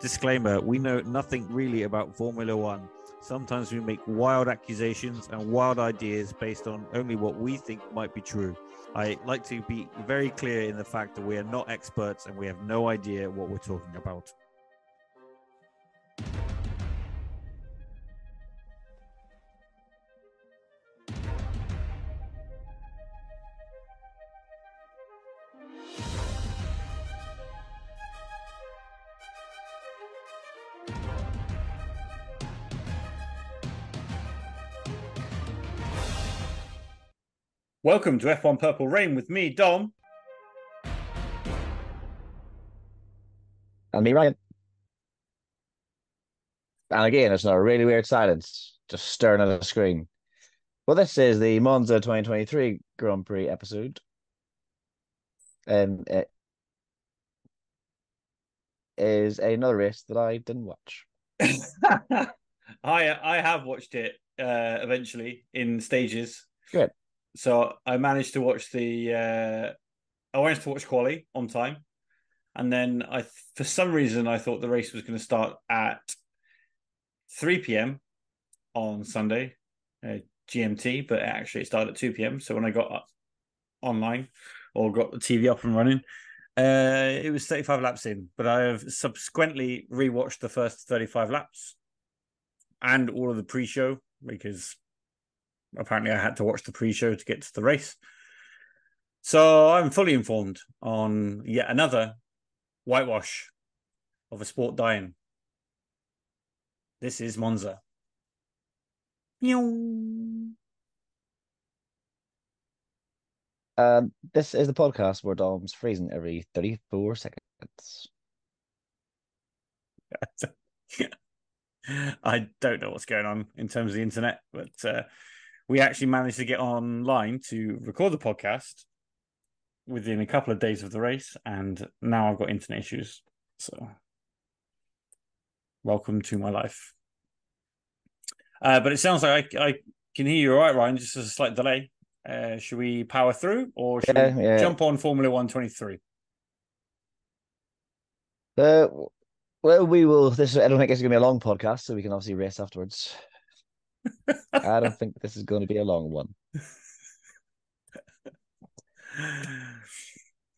Disclaimer We know nothing really about Formula One. Sometimes we make wild accusations and wild ideas based on only what we think might be true. I like to be very clear in the fact that we are not experts and we have no idea what we're talking about. Welcome to F1 Purple Rain with me, Dom. And me, Ryan. And again, it's not a really weird silence, just staring at the screen. Well, this is the Monza 2023 Grand Prix episode. And it is another race that I didn't watch. I I have watched it uh, eventually in stages. Good. So I managed to watch the. Uh, I managed to watch quali on time, and then I, for some reason, I thought the race was going to start at three p.m. on Sunday, uh, GMT, but actually it started at two p.m. So when I got up online or got the TV up and running, uh, it was thirty-five laps in. But I have subsequently rewatched the first thirty-five laps and all of the pre-show because apparently I had to watch the pre-show to get to the race. So I'm fully informed on yet another whitewash of a sport dying. This is Monza. Um, this is the podcast where Dom's freezing every 34 seconds. I don't know what's going on in terms of the internet, but uh, we actually managed to get online to record the podcast within a couple of days of the race, and now I've got internet issues. So, welcome to my life. Uh, but it sounds like I, I can hear you all right, Ryan. Just a slight delay. Uh, should we power through, or should Yeah, we yeah. jump on Formula One twenty three? Uh, well, we will. This I don't think it's going to be a long podcast, so we can obviously race afterwards. I don't think this is going to be a long one.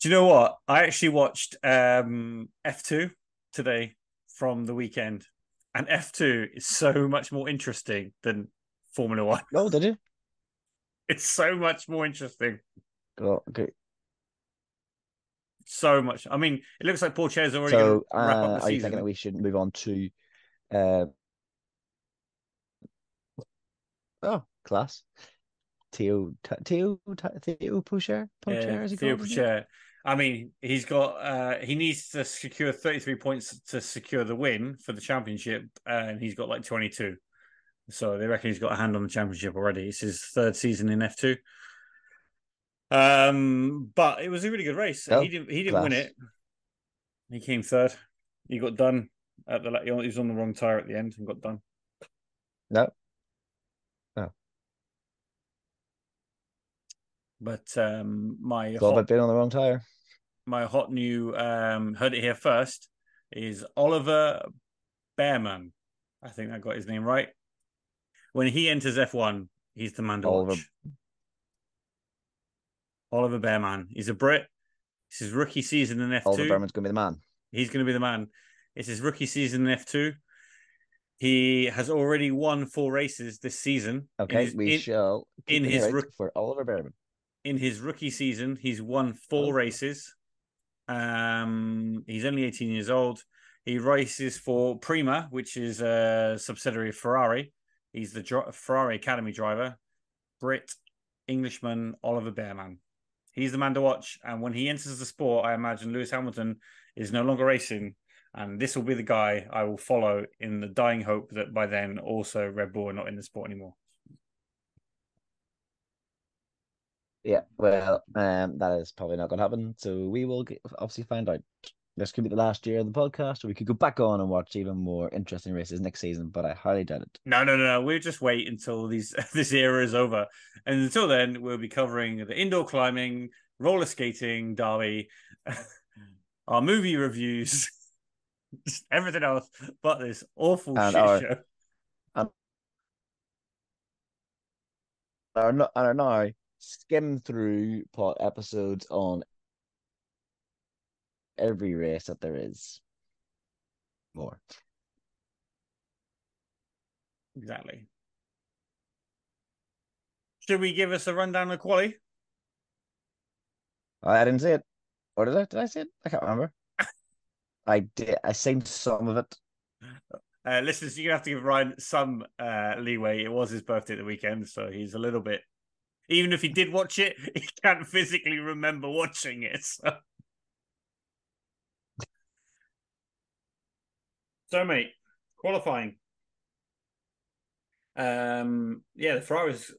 Do you know what? I actually watched um, F2 today from the weekend, and F2 is so much more interesting than Formula One. Oh, did you? It's so much more interesting. Oh, okay. So much. I mean, it looks like Pourchaire's already So, going to wrap uh, up the are you thinking that we should move on to? Uh, oh, class. Theo, Theo, Theo Pourchaire, Pourchaire, Yeah, is he Theo. I mean, he's got uh he needs to secure 33 points to secure the win for the championship, and he's got like 22. So they reckon he's got a hand on the championship already. It's his third season in F2. Um, but it was a really good race. Oh, he didn't he didn't win it. He came third. He got done at the he was on the wrong tire at the end and got done. No. But um my It's all hot about being on the wrong tire. my hot new um heard it here first is Oliver Bearman. I think I got his name right. When he enters F1, he's the man to Oliver- watch. Oliver Bearman. He's a Brit. It's his rookie season in F2. Oliver Bearman's going to be the man. He's going to be the man. It's his rookie season in F2. He has already won four races this season. Okay, his- we in- shall in his ear out rook- for Oliver Berman. In his rookie season, he's won four Oh. races. Um, he's only 18 years old. He races for Prema, which is a subsidiary of Ferrari. He's the dri- Ferrari Academy driver, Brit Englishman Oliver Bearman. He's the man to watch. And when he enters the sport, I imagine Lewis Hamilton is no longer racing. And this will be the guy I will follow in the dying hope that by then also Red Bull are not in the sport anymore. Yeah, well, um, that is probably not going to happen. So we will get, obviously find out. This could be the last year of the podcast, or we could go back on and watch even more interesting races next season. But I highly doubt it. No, no, no, no. We'll just wait until these this era is over, and until then, we'll be covering the indoor climbing, roller skating, derby, our movie reviews, everything else but this awful And shit our- show. are not are now skim through plot episodes on every race that there is. More. Exactly. Should we give us a rundown of quali? I, I didn't see it. Or did I? Did I see it? I can't remember. I did. I seen some of it. Uh, listeners, you're have to give Ryan some uh, leeway. It was his birthday at the weekend, so he's a little bit. Even if he did watch it, he can't physically remember watching it. So, so mate, qualifying. Um, yeah, the Ferraris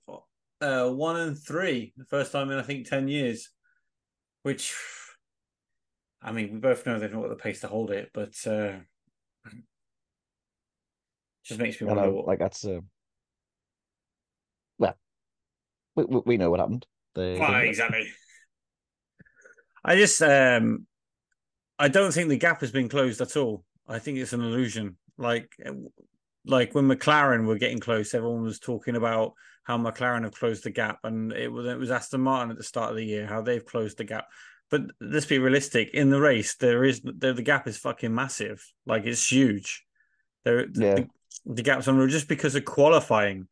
uh, one and three, the first time in I think ten years. Which, I mean, we both know they've not got the pace to hold it, but uh, just makes me You wonder. know, what- like that's uh, well, we, we know what happened. They, Well, they- exactly. I just um I don't think the gap has been closed at all. I think it's an illusion. Like like when McLaren were getting close, everyone was talking about how McLaren have closed the gap, and it was it was Aston Martin at the start of the year how they've closed the gap. But let's be realistic. In the race, there is the, the gap is fucking massive. Like it's huge. There, Yeah. the, the gap's on just because of qualifying.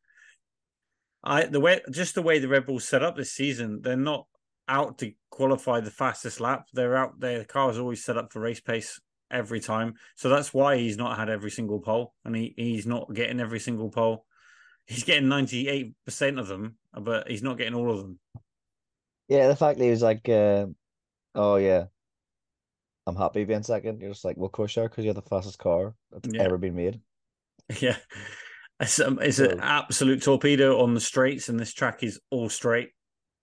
I the way just the way the Red Bulls set up this season, they're not out to qualify the fastest lap. They're out there. The car is always set up for race pace every time. So that's why he's not had every single pole and he, he's not getting every single pole. He's getting 98% of them, but he's not getting all of them. yeah, the fact that he was like, uh, oh yeah, I'm happy being second. You're just like, well, of course you because you're the fastest car that's Yeah. ever been made. Yeah. It's, um, it's an absolute torpedo on the straights, and this track is all straight.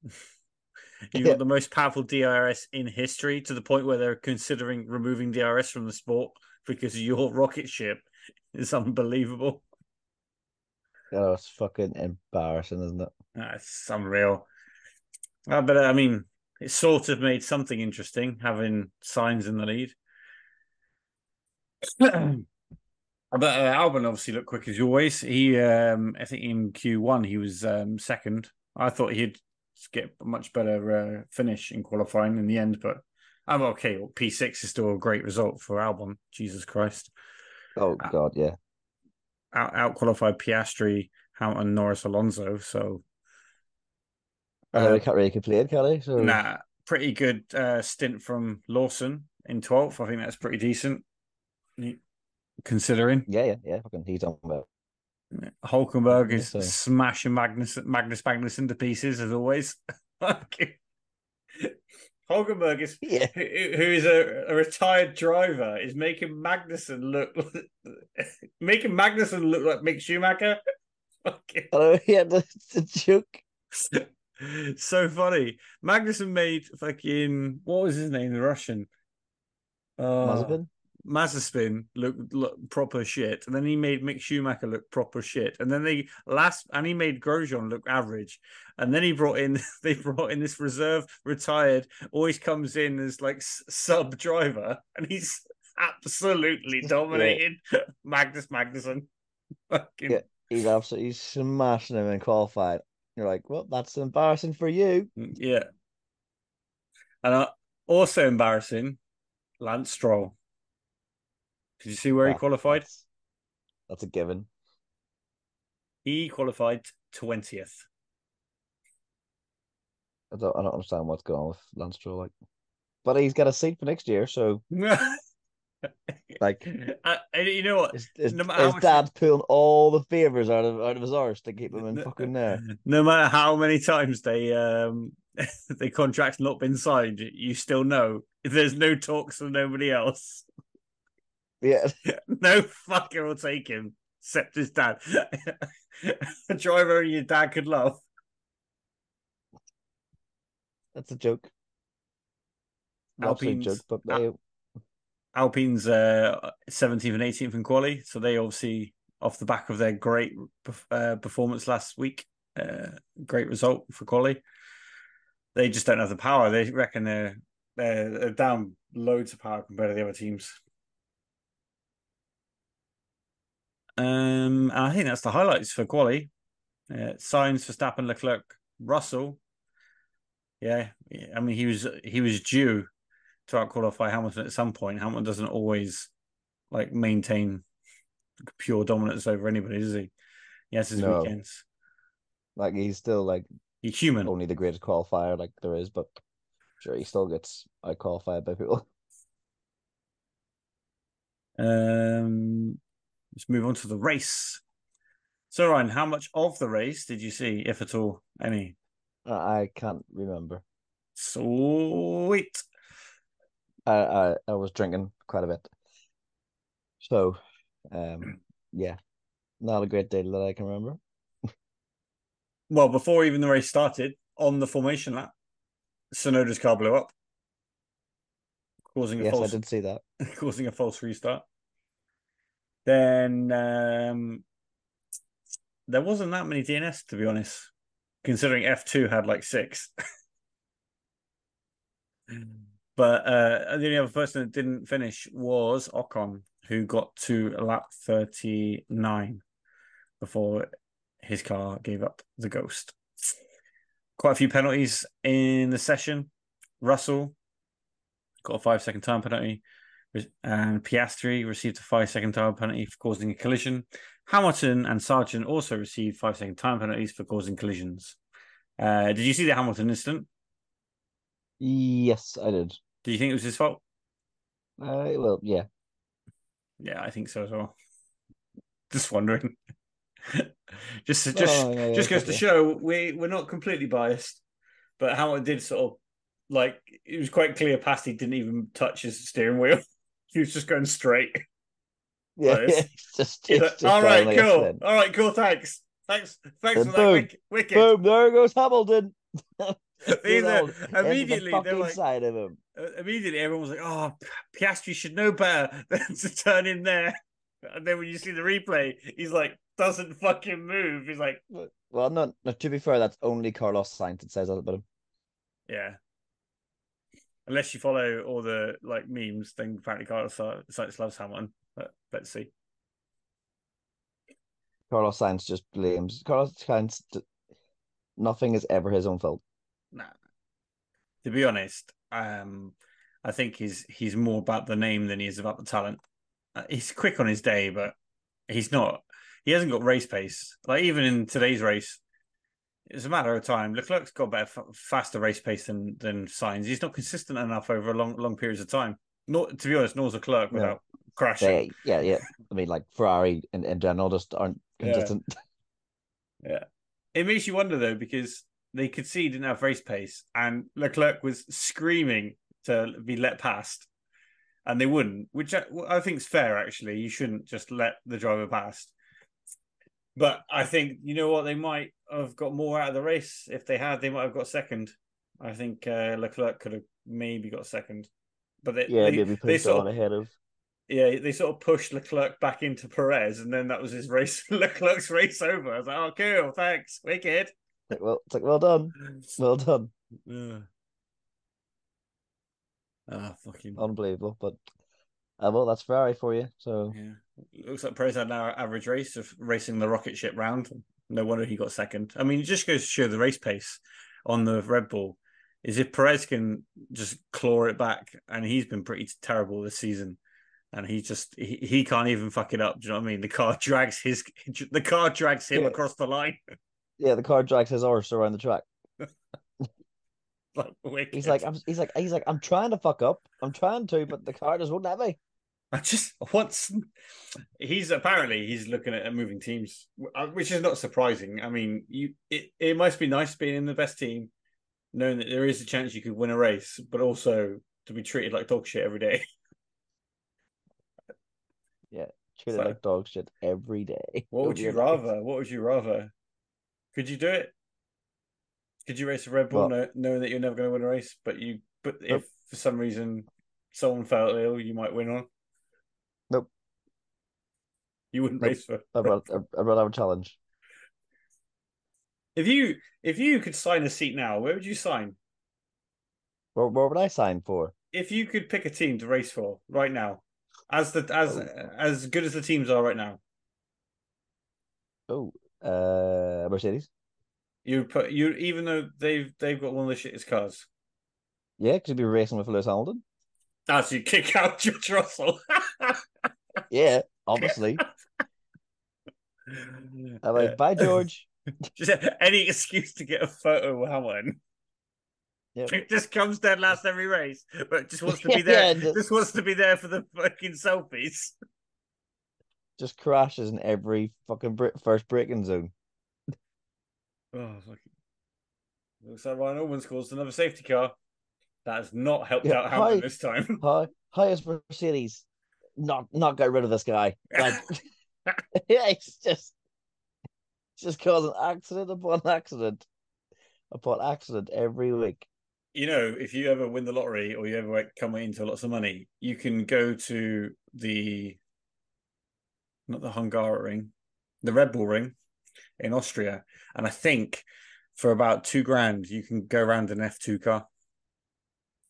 You've got the most powerful DRS in history to the point where they're considering removing DRS from the sport because your rocket ship is unbelievable. Oh, it's fucking embarrassing, isn't it? That's unreal. Uh, but uh, I mean, it sort of made something interesting having Sainz in the lead. but uh, Albon obviously looked quick as always. He, um, I think in Q1 he was um, second. I thought he'd get a much better uh, finish in qualifying in the end, but I'm okay. Well, P6 is still a great result for Albon. Jesus Christ. Oh Uh, god, yeah. Out, out qualified Piastri, Hamilton, Norris, Alonso. So Uh, uh, we can't really complain, can he? So Nah, pretty good uh, stint from Lawson in 12th. I think that's pretty decent, considering yeah, yeah, yeah. Fucking he's on well. Hulkenberg is So- smashing Magnus Magnus Magnussen to pieces as always. Hulkenberg is Yeah, who, who is a, a retired driver is making Magnussen look making Magnussen look like Mick Schumacher. Oh yeah, that's a joke. so funny. Magnussen made fucking what was his name? The Russian. Uh, Mazepin. Mazepin look, look proper shit, and then he made Mick Schumacher look proper shit, and then they last and he made Grosjean look average, and then he brought in they brought in this reserve retired, always comes in as like sub driver, and he's absolutely dominated Magnus Magnussen. Fucking Yeah. He's absolutely smashing him in qualified. You're like, well, that's embarrassing for you. Yeah. And uh, also embarrassing, Lance Stroll. Did you see where he qualified? That's, that's a given. He qualified 20th. I don't, I don't understand what's going on with Lance Stroll. Like, but he's got a seat for next year, so like, Uh, you know what? his, his, No how his much- dad's pulling all the favors out of out of his arse to keep him in No- fucking there. No matter how many times they um the contract's not been signed, you still know there's no talks with nobody else. Yeah, No fucker will take him except his dad. a driver and your dad could love. that's a joke. Alpine's- joke, but they, Alpine's uh, 17th and 18th in quali, so they obviously off the back of their great uh, performance last week, uh, great result for quali. They just don't have the power. They reckon they're, they're they're down loads of power compared to the other teams. Um, I think that's the highlights for quali. Uh, Sainz for Stappen, Leclerc, Russell. Yeah, I mean he was he was due to outqualify Hamilton at some point. Hamilton doesn't always like maintain pure dominance over anybody, does he? Yes, his No. weekends. Like he's still like He's human. only the greatest qualifier like there is, but sure he still gets out qualified by people. Um, let's move on to the race. So, Ryan, how much of the race did you see, if at all, any? I I can't remember. Sweet. I, I I was drinking quite a bit. So, um, yeah, not a great day that I can remember. Well, before even the race started, on the formation lap, Tsunoda's car blew up, causing a Yes, I did see that. causing a false restart. Then um, there wasn't that many DNS to be honest, considering F two had like six. but uh, the only other person that didn't finish was Ocon, who got to lap thirty nine before his car gave up the ghost. Quite a few penalties in the session. Russell got a five second time penalty and Piastri received a five second time penalty for causing a collision. Hamilton and Sargeant also received five second time penalties for causing collisions. Uh, did you see the Hamilton incident? Yes, I did. Do you think it was his fault? Uh, well, yeah. Yeah, I think so as well. Just wondering. just just Oh, yeah, yeah, just goes to show we we're not completely biased, but Hamilton did sort of like it was quite clear Piastri didn't even touch his steering wheel. he was just going straight. Yeah, it's- it's just, it's like, just all right, like cool. All right, cool. Thanks. Thanks. Thanks And for that boom, wick- wicket. Boom! There goes Hamilton. These are- Into the immediately, they're like- side of him. Uh, Immediately, everyone was like, "Oh, Piastri should know better than to turn in there." And then when you see the replay, he's like, doesn't fucking move. He's like, Well, no, no. To be fair, that's only Carlos Sainz that says that about him. yeah. Unless you follow all the like memes, then apparently Carlos Sainz loves Hamilton. But let's see. Carlos Sainz just blames Carlos Sainz. Nothing is ever his own fault. Nah. To be honest, um, I think he's he's more about the name than he is about the talent. Uh, he's quick on his day, but he's not. He hasn't got race pace. Like even in today's race, it's a matter of time. Leclerc's got better, faster race pace than than Sainz. He's not consistent enough over long long periods of time. Not to be honest, nor's a No. without crashing. They, yeah, yeah. I mean, like Ferrari in, in general just aren't consistent. Yeah. consistent. It makes you wonder though, because they could see he didn't have race pace, and Leclerc was screaming to be let past, and they wouldn't, which I, I think is fair. Actually, you shouldn't just let the driver past. But I think you know what they might have got more out of the race if they had. They might have got second. I think uh, Leclerc could have maybe got second, but they, Yeah, they, maybe they sort of ahead of. yeah, they sort of pushed Leclerc back into Perez, and then that was his race. Leclerc's race over. I was like, "Oh, cool, thanks, wicked." Like, well, it's like well done, well done, Yeah. Ah, fucking unbelievable. But uh, well, that's Ferrari for you. So yeah. Looks like Perez had an average race of racing the rocket ship round. No wonder he got second. I mean, it just goes to show the race pace on the Red Bull is if Perez can just claw it back, and he's been pretty terrible this season. And he just he, he can't even fuck it up. Do you know what I mean? The car drags his the car drags him Yeah. across the line. yeah, the car drags his horse around the track. like wicked. He's like, I'm, he's like, he's like, I'm trying to fuck up. I'm trying to, but the car just won't let me. I just once he's apparently he's looking at moving teams, uh, which is not surprising. I mean, you it, it must be nice being in the best team, knowing that there is a chance you could win a race, but also to be treated like dog shit every day. Yeah, treated So- like dog shit every day. What would you rather? What would you rather? Could you do it? Could you race a Red Bull Well- knowing that you're never going to win a race, but you but if for some reason someone fell ill, you might win on. You wouldn't race for rather, I'd rather have a challenge. If you if you could sign a seat now, where would you sign? What, what would I sign for? If you could pick a team to race for right now, as the as Oh. as good as the teams are right now, Oh, uh, Mercedes. You put you even though they've they've got one of the shittest cars. Yeah, because he'd be racing with Lewis Hamilton. So you kick out George Russell. Yeah, obviously. I'm like, bye, George. Just any excuse to get a photo with Hamilton. Yep. It just comes dead last every race, but just wants to be Yeah, there. just- just wants to be there for the fucking selfies. Just crashes in every fucking br- first braking zone. Oh, fucking. Looks like Ryan Allman's caused another safety car. That has not helped Yeah, out Hamilton hi. this time. Hi, highest Mercedes. Not, not get rid of this guy. Like, yeah, it's just, it's just causing accident upon accident upon accident every week. you know, if you ever win the lottery or you ever like, come into lots of money, you can go to the not the Hungaroring, the Red Bull Ring in Austria, and I think for about two grand you can go around an F two car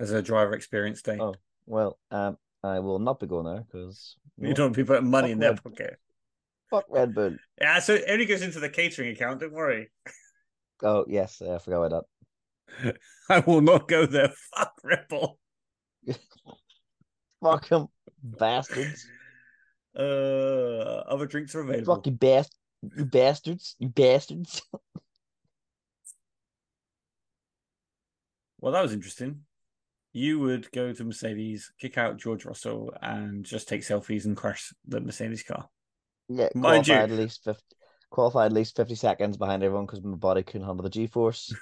as a driver experience day. Oh. Well, um, I will not be going there because You don't want be putting money in their pocket. Fuck Red Bull. Yeah, so it only goes into the catering account. Don't worry. Oh yes, I forgot about that. I will not go there. Fuck Bull. Fuck 'em, bastards. Uh, other drinks are available. Fuck you, bast- you bastards. You bastards. Well, that was interesting. You would go to Mercedes, kick out George Russell, and just take selfies and crash the Mercedes car. Yeah, Mind you- at least fifty. Qualified at least fifty seconds behind everyone because my body couldn't handle the G force.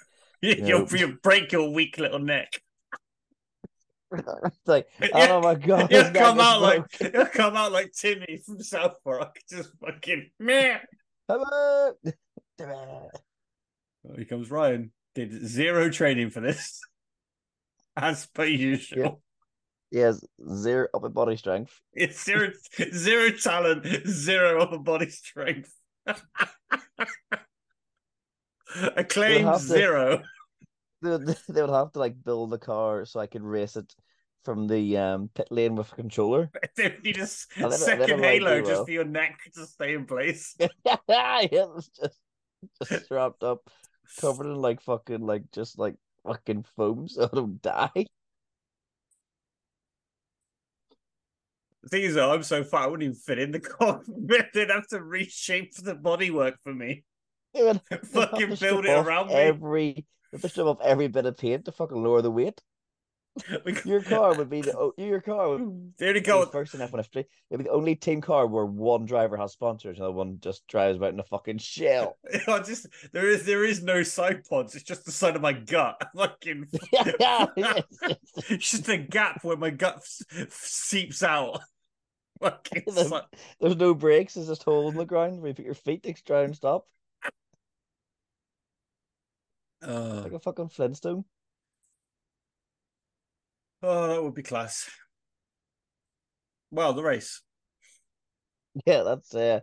You'll, you'll break your weak little neck. it's like, oh my god, You'll come out like broken. you'll come out like Timmy from South Park, just fucking meh. Hello. Here comes Ryan. Did zero training for this, as per usual. He has zero upper body strength. It's zero, zero talent, zero upper body strength. Have to- zero. They would, they would have to like build a car so I could race it from the um pit lane with a controller. They need a s- I never- I second halo just well. for your neck to stay in place. yeah, it's just just strapped up, covered in like fucking like just like fucking foam so I don't die. The thing is, though, I'm so fat, I wouldn't even fit in the cockpit. They'd have to reshape the bodywork for me. They would Fucking build it around me. every they strip off every bit of paint to fucking lower the weight. Your car would be the oh, your car would There you be go. the first in F1 history. It'd be the only team car where one driver has sponsors and the one just drives about in a fucking shell. I just there is there is no side pods. It's just the side of my gut. Fucking, yeah, it's just- a gap where my gut seeps out. Fucking The- There's no brakes, there's just holes in the ground where you put your feet to try and stop. Uh, Like a fucking Flintstone. oh, that would be class. Well, the race. Yeah, that's uh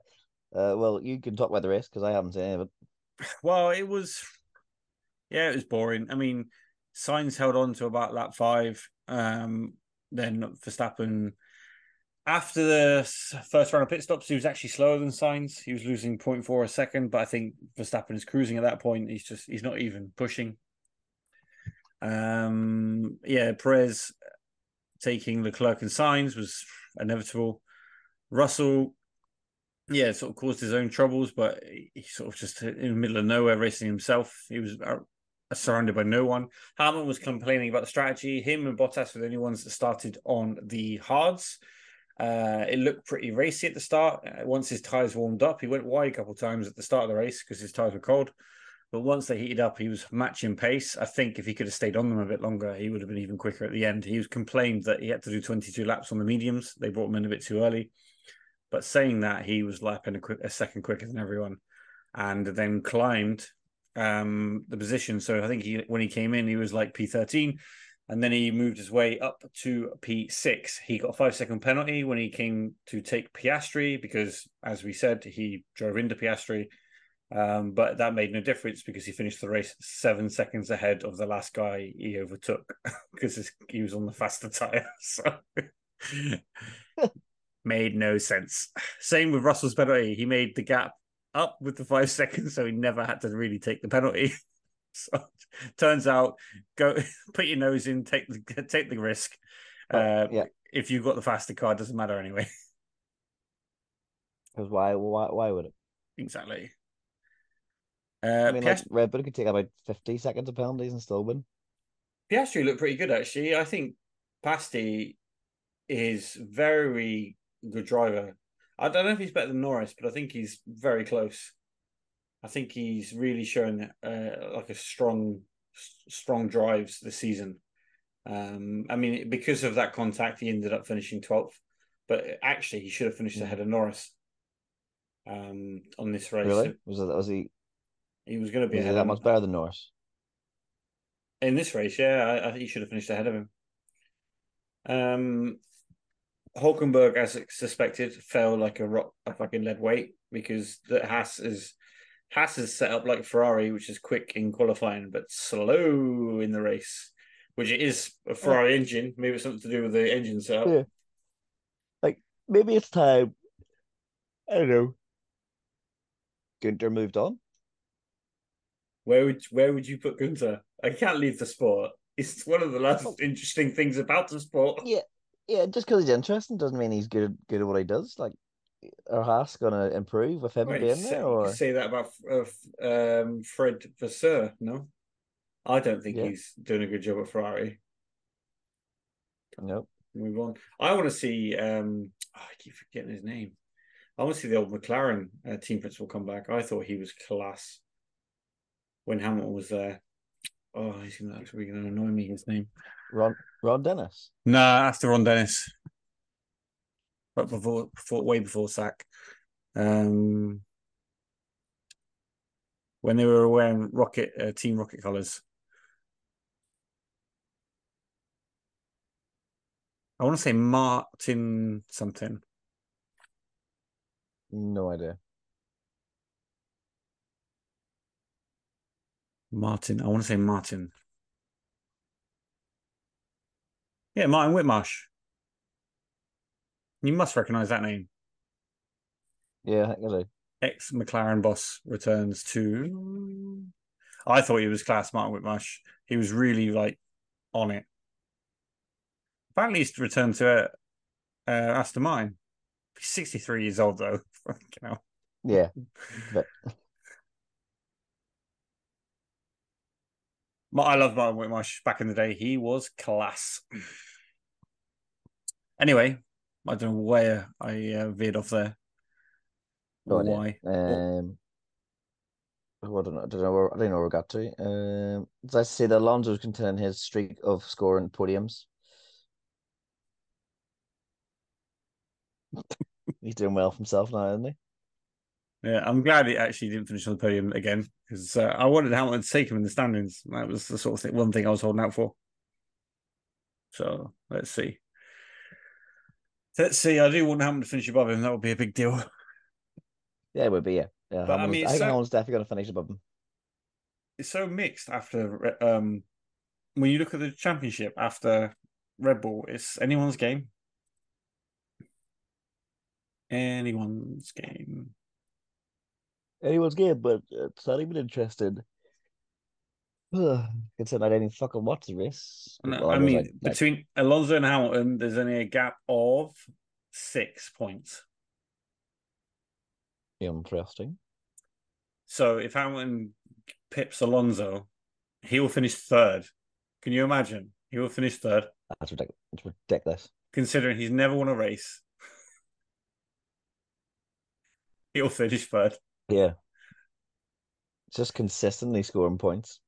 uh well you can talk about the race because I haven't seen it. Well, it was, yeah, it was boring. I mean, Sainz held on to about lap five. Um, then Verstappen, after the first round of pit stops, he was actually slower than Sainz. He was losing 0.4 a second, but I think Verstappen is cruising at that point. He's just he's not even pushing. Um, yeah, Perez taking the Leclerc and Sainz was inevitable. Russell yeah, sort of caused his own troubles, but he sort of just in the middle of nowhere racing himself. He was surrounded by no one. Hamilton was complaining about the strategy. Him and Bottas were the only ones that started on the hards. Uh, it looked pretty racy at the start. Uh, once his tires warmed up, he went wide a couple of times at the start of the race because his tires were cold. But once they heated up, he was matching pace. I think if he could have stayed on them a bit longer, he would have been even quicker at the end. He was complained that he had to do 22 laps on the mediums. They brought him in a bit too early. But saying that, he was lapping a, a second quicker than everyone, and then climbed um, the position. So I think he, when he came in, he was like P thirteen, and then he moved his way up to P six. He got a five second penalty when he came to take Piastri because, as we said, he drove into Piastri. Um, but that made no difference because he finished the race seven seconds ahead of the last guy he overtook because he was on the faster tire. So made no sense. Same with Russell's penalty. He made the gap up with the five seconds, so he never had to really take the penalty. so turns out, go put your nose in, take the take the risk. Uh, yeah. If you've got the faster car, it doesn't matter anyway. Because why, why, why would it? exactly. I Uh, mean, Piast- like Red Bull could take about fifty seconds of penalties and still win. Piastri looked pretty good actually. I think Piastri is very good driver. I don't know if he's better than Norris, but I think he's very close. I think he's really shown uh, like a strong, strong drives this season. Um, I mean, because of that contact, he ended up finishing twelfth, but actually he should have finished Mm. ahead of Norris. Um, on this race, Really? Was it? Was he? he was going to be Was ahead that much better than Norris? in this race, yeah, I, I think he should have finished ahead of him. Um, Hulkenberg, as suspected, fell like a rock, a fucking lead weight because the Haas is Haas is set up like Ferrari, which is quick in qualifying but slow in the race, which it is a Ferrari engine. Maybe it's something to do with the engine setup. Yeah. Like maybe it's time. I don't know. Gunter moved on. Where would where would you put Gunter? I can't leave the sport. It's one of the last Oh. interesting things about the sport. Yeah, yeah. Just because he's interesting doesn't mean he's good. Good at what he does. Like, are Haas gonna improve with him you being say, there? Or say that about uh, um, Fred Vasseur, no? I don't think Yeah. he's doing a good job at Ferrari. no? Move on. I want to see. Um, oh, I keep forgetting his name. I want to see the old McLaren uh, team principal come back. I thought he was class when Hamilton was there. Oh, he's gonna actually going to annoy me. His name. Ron Ron Dennis. Nah, after Ron Dennis, but before, before way before Zak. Um, when they were wearing Rocket uh, Team Rocket colors. I want to say Martin something. No idea. Martin. I want to say Martin. Yeah, Martin Whitmarsh. You must recognize that name. Yeah, I think I do. Ex McLaren boss returns to. I thought he was class, Martin Whitmarsh. He was really like on it. Apparently, he's returned to uh, uh, Aston Martin. He's 63 years old, though. Yeah, but I love Martin Whitmarsh. Back in the day, he was class. Anyway, I don't know where I uh, veered off there. no Or why. Um, oh, I don't know. I don't know where I don't know where we got to. Um, I say that Alonso's continuing his streak of scoring podiums? He's doing well for himself now, isn't he? Yeah, I'm glad he actually didn't finish on the podium again because uh, I wanted Hamilton to take him in the standings. That was the sort of thing, one thing I was holding out for. So let's see. Let's see. I do want Hamilton to finish above him. That would be a big deal. Yeah, it would be. Yeah, yeah. But, I mean, I think so- Hamilton's definitely going to finish above him. It's so mixed after um when you look at the championship after Red Bull. It's anyone's game. Anyone's game. Anyone's game, but it's not even interested. Considering I didn't even fucking watch the race. Well, I was mean, like- like, between Alonso and Hamilton, there's only a gap of six points. interesting. So if Hamilton pips Alonso, he will finish third. Can you imagine? He will finish third, That's ridiculous. It's ridiculous. considering he's never won a race. He'll finish third. Yeah. Just consistently scoring points.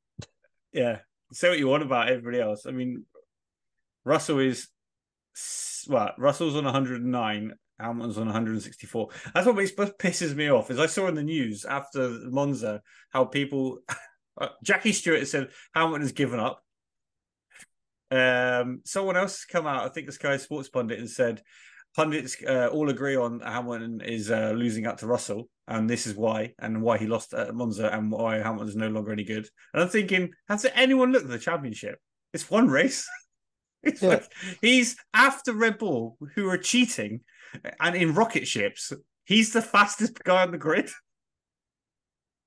Yeah. Say what you want about everybody else. I mean, Russell is well, Russell's on 109, Hamilton's on 164. That's what makes pisses me off. Is I saw in the news after Monza how people uh, Jackie Stewart said Hamilton has given up. Um, someone else come out, I think the Sky Sports pundit, and said pundits uh, all agree on Hamilton is uh, losing out to Russell, and this is why, and why he lost at Monza, and why Hamilton is no longer any good. And I'm thinking, has anyone looked at the championship? It's one race. It's Yeah. like he's after Red Bull, who are cheating, and in rocket ships, he's the fastest guy on the grid.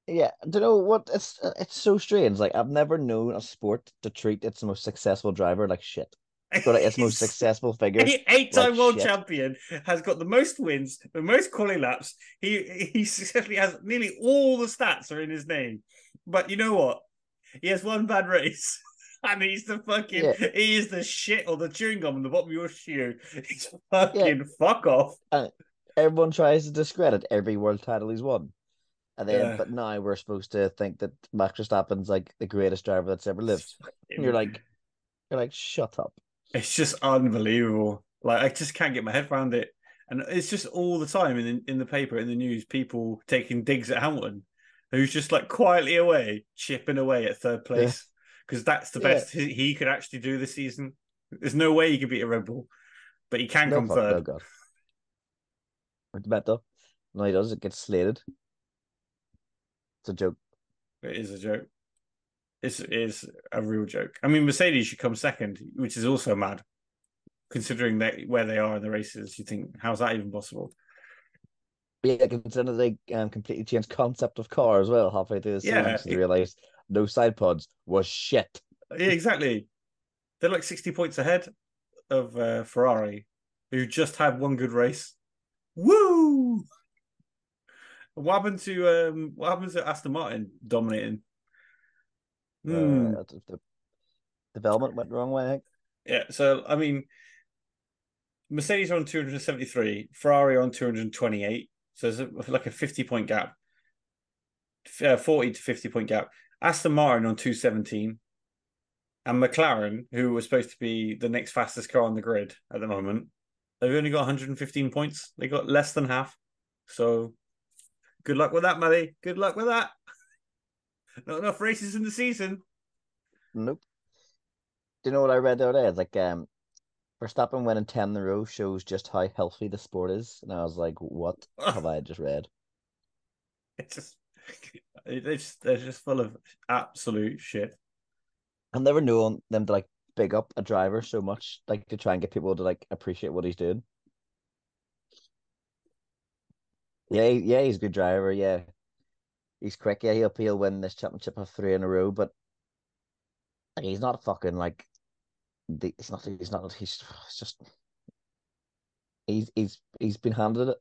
Yeah, do you know what? It's it's so strange. Like I've never known a sport to treat its most successful driver like shit. Or like its most successful figure. Eight-time like world shit. champion has got the most wins, the most quality laps. He he successfully has nearly all the stats are in his name. But you know what? He has one bad race. And he's the fucking Yeah. he is the shit or the chewing gum on the bottom of your shoe. He's fucking fuck off. Everyone tries to discredit every world title he's won. And then Yeah. but now we're supposed to think that Max Verstappen's like the greatest driver that's ever lived. And you're like you're like, shut up. It's just unbelievable. Like I just can't get my head around it, and it's just all the time in in the paper, in the news, people taking digs at Hamilton, who's just like quietly away, chipping away at third place because that's the Yeah. best he, he could actually do this season. There's no way he could beat a Red Bull, but he can No come fuck, third. no god. With the bet though. No, he does, it gets slated. It's a joke. It is a joke. It's is a real joke. I mean, Mercedes should come second, which is also mad, considering that where they are in the races. You think how's that even possible? Yeah, considering they um, completely changed concept of car as well halfway through the season Yeah, they realized no side pods was shit. Yeah, exactly. They're like 60 points ahead of uh, Ferrari, who just had one good race. Woo! What happened to um what happened to Aston Martin dominating? Hmm. Uh, the development went the wrong way. I think. Yeah, so I mean Mercedes are on 273, Ferrari are on 228. So there's a, like a 50 point gap. Uh, 40 to 50 point gap. Aston Martin on 217. And McLaren, who was supposed to be the next fastest car on the grid at the moment, they've only got 115 points. They got less than half. So good luck with that, Matty. Good luck with that. Not enough races in the season. Nope. Do you know what I read the other day? It's like um, Verstappen winning ten in a row shows just how healthy the sport is, and I was like, "What have I just read?" It's just it's they're just full of absolute shit. I've never known them to like big up a driver so much, like to try and get people to like appreciate what he's doing. Yeah, yeah, he's a good driver. Yeah, he's quick. Yeah, he'll he'll win this championship of three in a row, but like, he's not fucking like. The, it's not. He's not. He's just. He's he's he's been handed it.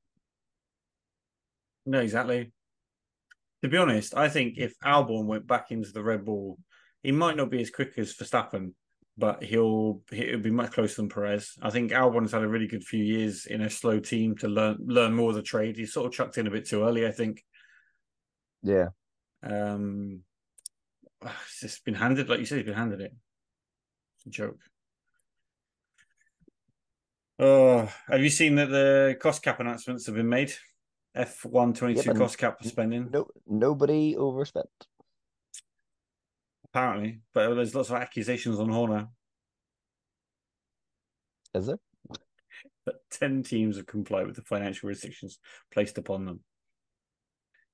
No, exactly. To be honest, I think if Albon went back into the Red Bull, he might not be as quick as Verstappen, but he'll he'll be much closer than Perez. I think Albon's had a really good few years in a slow team to learn learn more of the trade. He's sort of chucked in a bit too early, I think. Yeah, Um, it's just been handed, like you said, he's been handed it. It's a joke. Oh, have you seen that the cost cap announcements have been made? F one twenty two cost cap spending no nobody overspent. apparently, but there's lots of accusations on Horner Is there? that ten teams have complied with the financial restrictions placed upon them.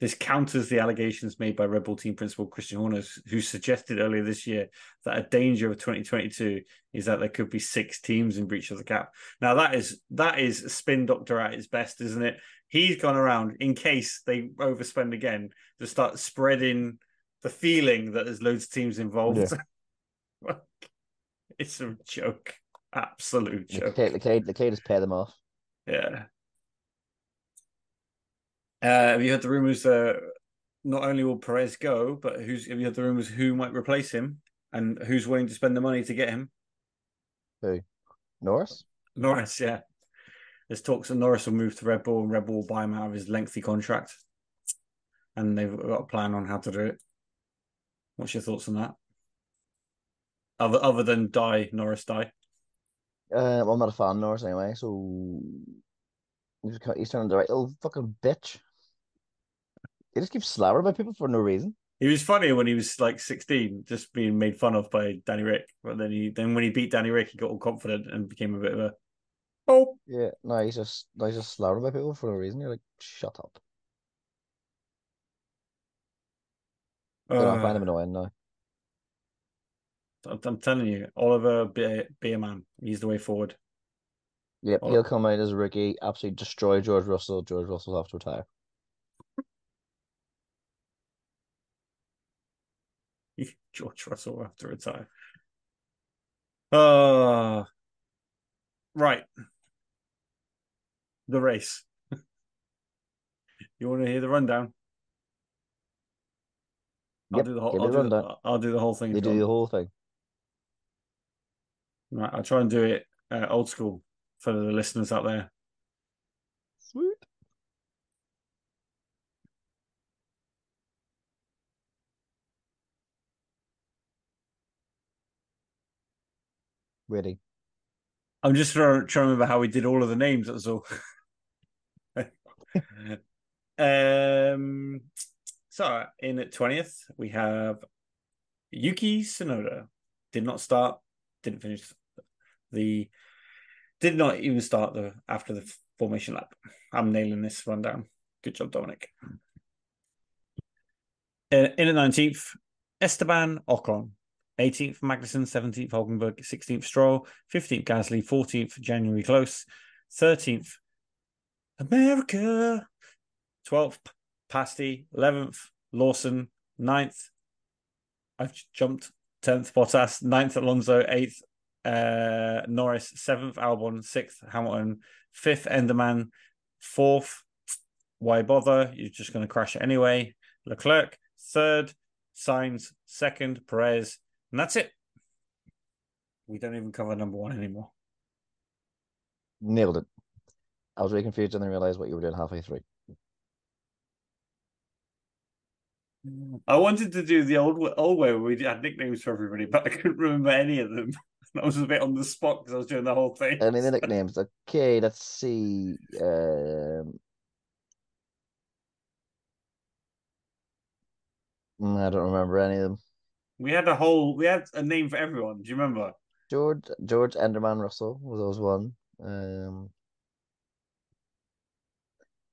This counters the allegations made by Red Bull team principal Christian Horner, who suggested earlier this year that a danger of 2022 is that there could be six teams in breach of the cap. Now that is that is a spin doctor at his best, isn't it? He's gone around in case they overspend again to start spreading the feeling that there's loads of teams involved. it's a joke, absolute joke. The joke. K, the K, the K just pay them off. Yeah. Uh, have you heard the rumors that not only will Perez go, but who's have you heard the rumors who might replace him and who's willing to spend the money to get him? Who? Norris. Norris, yeah. There's talks that Norris will move to Red Bull and Red Bull will buy him out of his lengthy contract. And they've got a plan on how to do it. What's your thoughts on that? Other other than die, Norris die. Uh, well, I'm not a fan of Norris anyway, so he's, he's turning a right little fucking bitch. He just keeps slabbering by people for no reason. He was funny when he was like 16, just being made fun of by Danny Ric. But then he then when he beat Danny Ric, he got all confident and became a bit of a oh. Yeah, no, he's just no, he's just slabbering by people for no reason. You're like, shut up. Know, I find him Uh, annoying now. I'm telling you, Oliver be, be a man. He's the way forward. Yep, Well- he'll come out as a rookie, absolutely destroy George Russell. George Russell will have to retire. George Russell will have to retire. Uh, right. The race. you want to hear the rundown? I'll Yep, do the whole. I'll the do the. I'll do the whole thing. You do the whole thing. Right, I'll try and do it uh, old school for the listeners out there. Ready. I'm just trying, to remember how we did all of the names. That's all. um. So in at twentieth, we have Yuki Tsunoda. Did not start. Didn't finish the. Did not even start the after the formation lap. I'm nailing this rundown. Good job, Dominic. Uh, in at nineteenth, Esteban Ocon. 18th Magnussen, 17th Hulkenberg, 16th Stroll, 15th Gasly, 14th January Close, 13th America, 12th Pasty, 11th Lawson, 9th I've jumped 10th Bottas, 9th Alonso, 8th uh, Norris, 7th Albon, 6th Hamilton, 5th Enderman, 4th why bother? You're just going to crash it anyway. Leclerc, third, Sainz, second, Perez, and that's it. We don't even cover number one anymore. Nailed it. I was really confused and then realized what you were doing halfway through. I wanted to do the old old way where we had nicknames for everybody, but I couldn't remember any of them. I was a bit on the spot because I was doing the whole thing. Any of the nicknames? Okay, let's see. Um, I don't remember any of them. We had a whole, we had a name for everyone. Do you remember? George George Enderman Russell was always one. Um,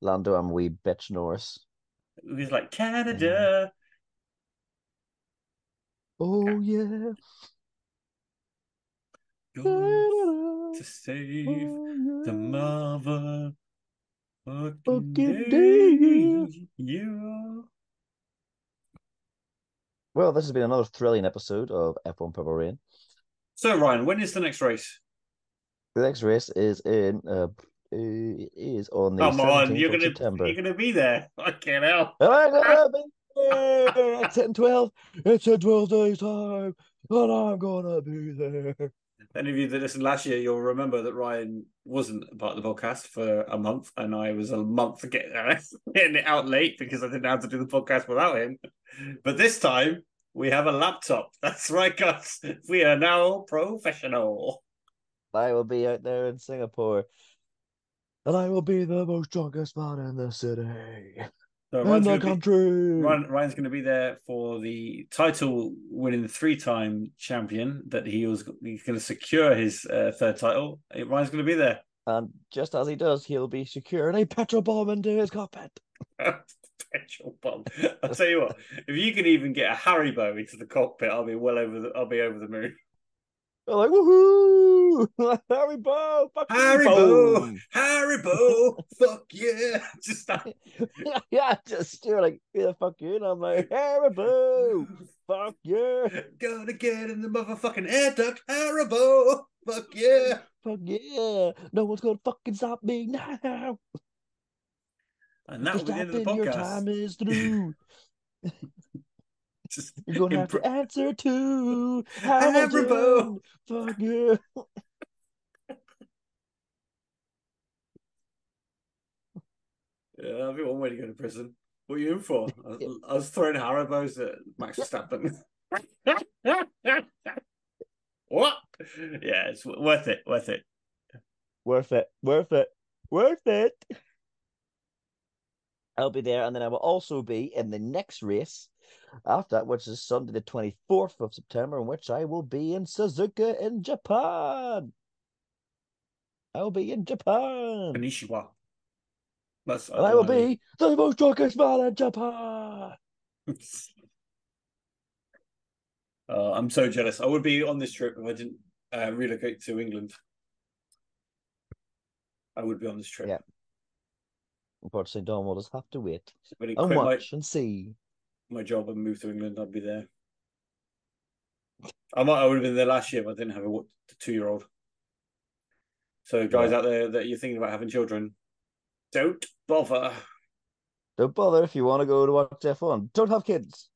Lando and wee bitch Norris. It was like Canada. Oh yeah. Canada, to save oh, the mother fucking Fucking day. day. Yeah. Well, this has been another thrilling episode of F1 Purple Rain. So Ryan, when is the next race? The next race is in uh it is on the Come on, 17th you're of gonna September. you're gonna be there. I can't help. I'm gonna be there. It's in 12. It's in 12 days time. And I'm gonna be there. Any of you that listened last year, you'll remember that Ryan wasn't part of the podcast for a month, and I was a month getting, it out late because I didn't have to do the podcast without him. But this time we have a laptop. That's right, guys. We are now professional. I will be out there in Singapore. And I will be the most drunkest man in the city. So In Ryan's the gonna be- Ryan, Ryan's going to be there for the title winning three time champion that he was he's going to secure his uh, third title. Ryan's going to be there. And just as he does, he'll be securing a petrol bomb into his cockpit. Petrol bomb. I'll tell you what, if you can even get a Haribo into the cockpit, I'll be well over the I'll be over the moon. They're like, woohoo! Haribo! Fuck you, Haribo! boom." Haribo! Fuck yeah! Just that. yeah, just you're like, who the fuck you? And I'm like, Haribo! Fuck yeah! Gonna get in the motherfucking air duct, Haribo! Fuck yeah! Fuck yeah! No one's gonna fucking stop me now! And that be the end of the Stopping your time podcast. is through. Just You're gonna have impro- to answer to Haribo! Fuck yeah! Yeah, that'd be one way to go to prison. What are you in for? I was, I was throwing Haribos at Max Verstappen. what? Yeah, it's worth it. Worth it. Worth it. Worth it. Worth it. I'll be there, and then I will also be in the next race after that, which is Sunday, the 24th of September, in which I will be in Suzuka in Japan. I'll be in Japan. Konnichiwa. That's, And I will be the most drunkest man in Japan. Uh, I'm so jealous. I would be on this trip if I didn't uh, relocate to England. I would be on this trip. Yeah. Unfortunately, Don will just have to wait and my, watch and see. My job and moved to England, I'd be there. I might I would have been there last year, but I didn't have a two year old. So guys Yeah. out there that you're thinking about having children, don't bother. Don't bother if you want to go to watch F1. Don't have kids.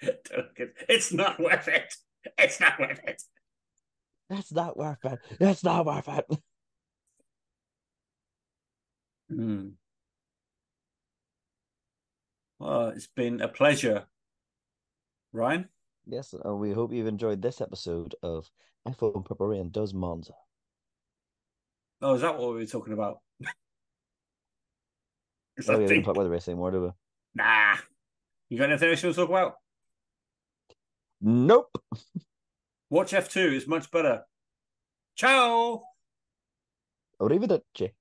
it's not worth it. It's not worth it. That's not worth it. That's not worth it. Hmm. Well, it's been a pleasure, Ryan. Yes, and we hope you've enjoyed this episode of F1 Purple Rain Does Monza. Oh, is that what we were talking about? Is Oh, yeah, we don't talk about the race anymore, do we? Nah. You got anything else you want to talk about? Nope. Watch F2. It's much better. Ciao. Arrivederci.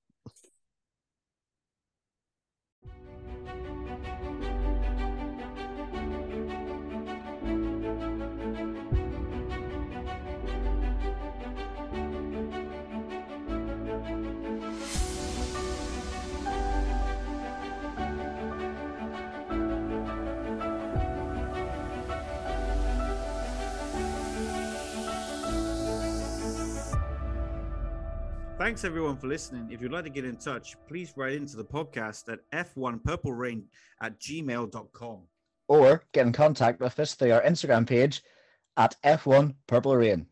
Thanks everyone for listening. If you'd like to get in touch, please write into the podcast at f1purplerain at gmail.com. Or get in contact with us through our Instagram page at F1 Purple Rain.